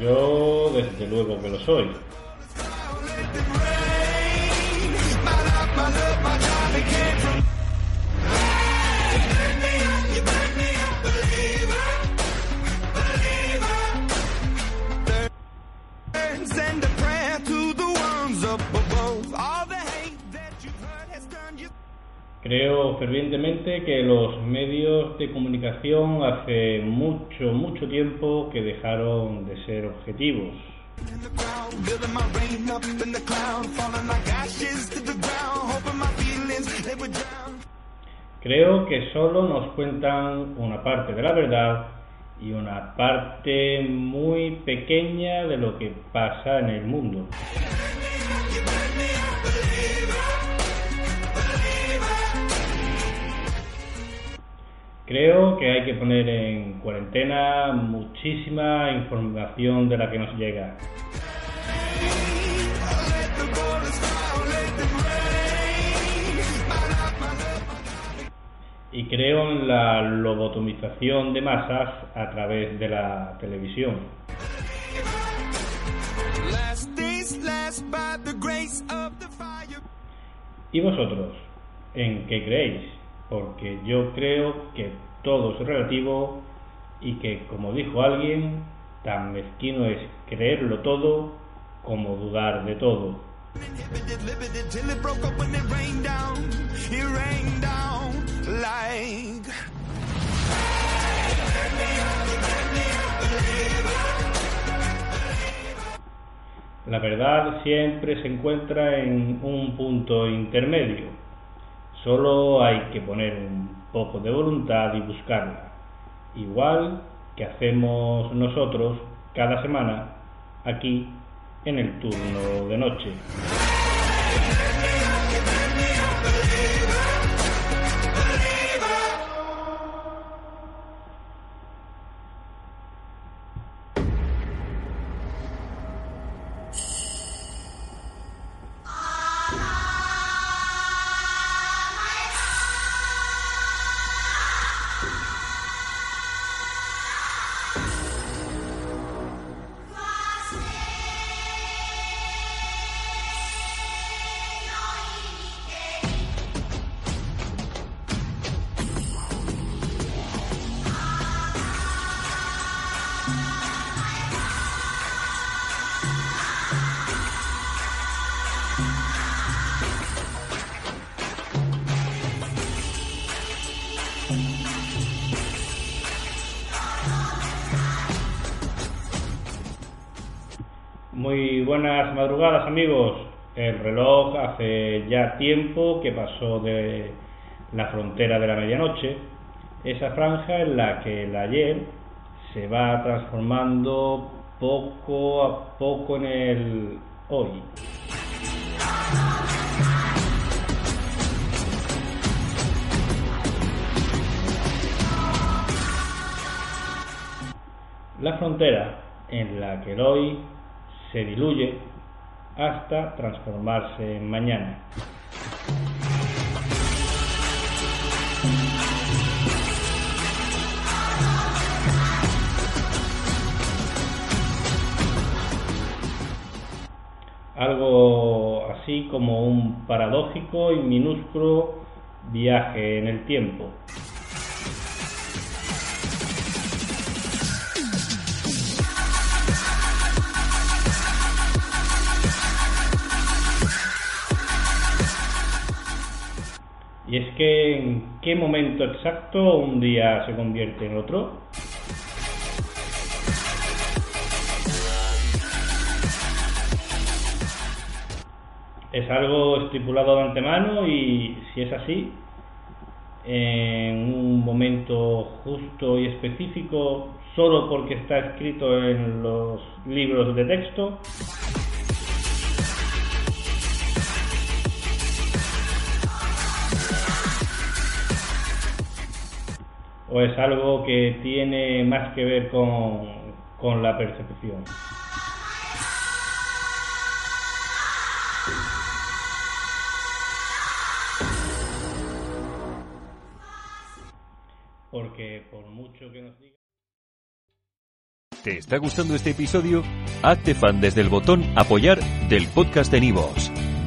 Yo desde luego que lo soy. Creo fervientemente que los medios de comunicación hace mucho, mucho tiempo que dejaron de ser objetivos. Creo que solo nos cuentan una parte de la verdad y una parte muy pequeña de lo que pasa en el mundo. Creo que hay que poner en cuarentena muchísima información de la que nos llega. Y creo en la lobotomización de masas a través de la televisión. ¿Y vosotros? ¿En qué creéis? Porque yo creo que todo es relativo y que, como dijo alguien, tan mezquino es creerlo todo como dudar de todo. La verdad siempre se encuentra en un punto intermedio. Solo hay que poner un poco de voluntad y buscarla. Igual que hacemos nosotros cada semana aquí en el turno de noche. Muy buenas madrugadas amigos. El reloj hace ya tiempo que pasó de la frontera de la medianoche, esa franja en la que el ayer se va transformando poco a poco en el hoy. La frontera en la que el hoy se diluye hasta transformarse en mañana. algo así como un paradójico y minúsculo viaje en el tiempo. Y es que en qué momento exacto un día se convierte en otro. es algo estipulado de antemano y si es así, en un momento justo y específico, solo porque está escrito en los libros de texto, o es algo que tiene más que ver con, con la percepción. porque por mucho que nos diga... ¿Te está gustando este episodio? Hazte fan desde el botón apoyar del podcast de Nivos.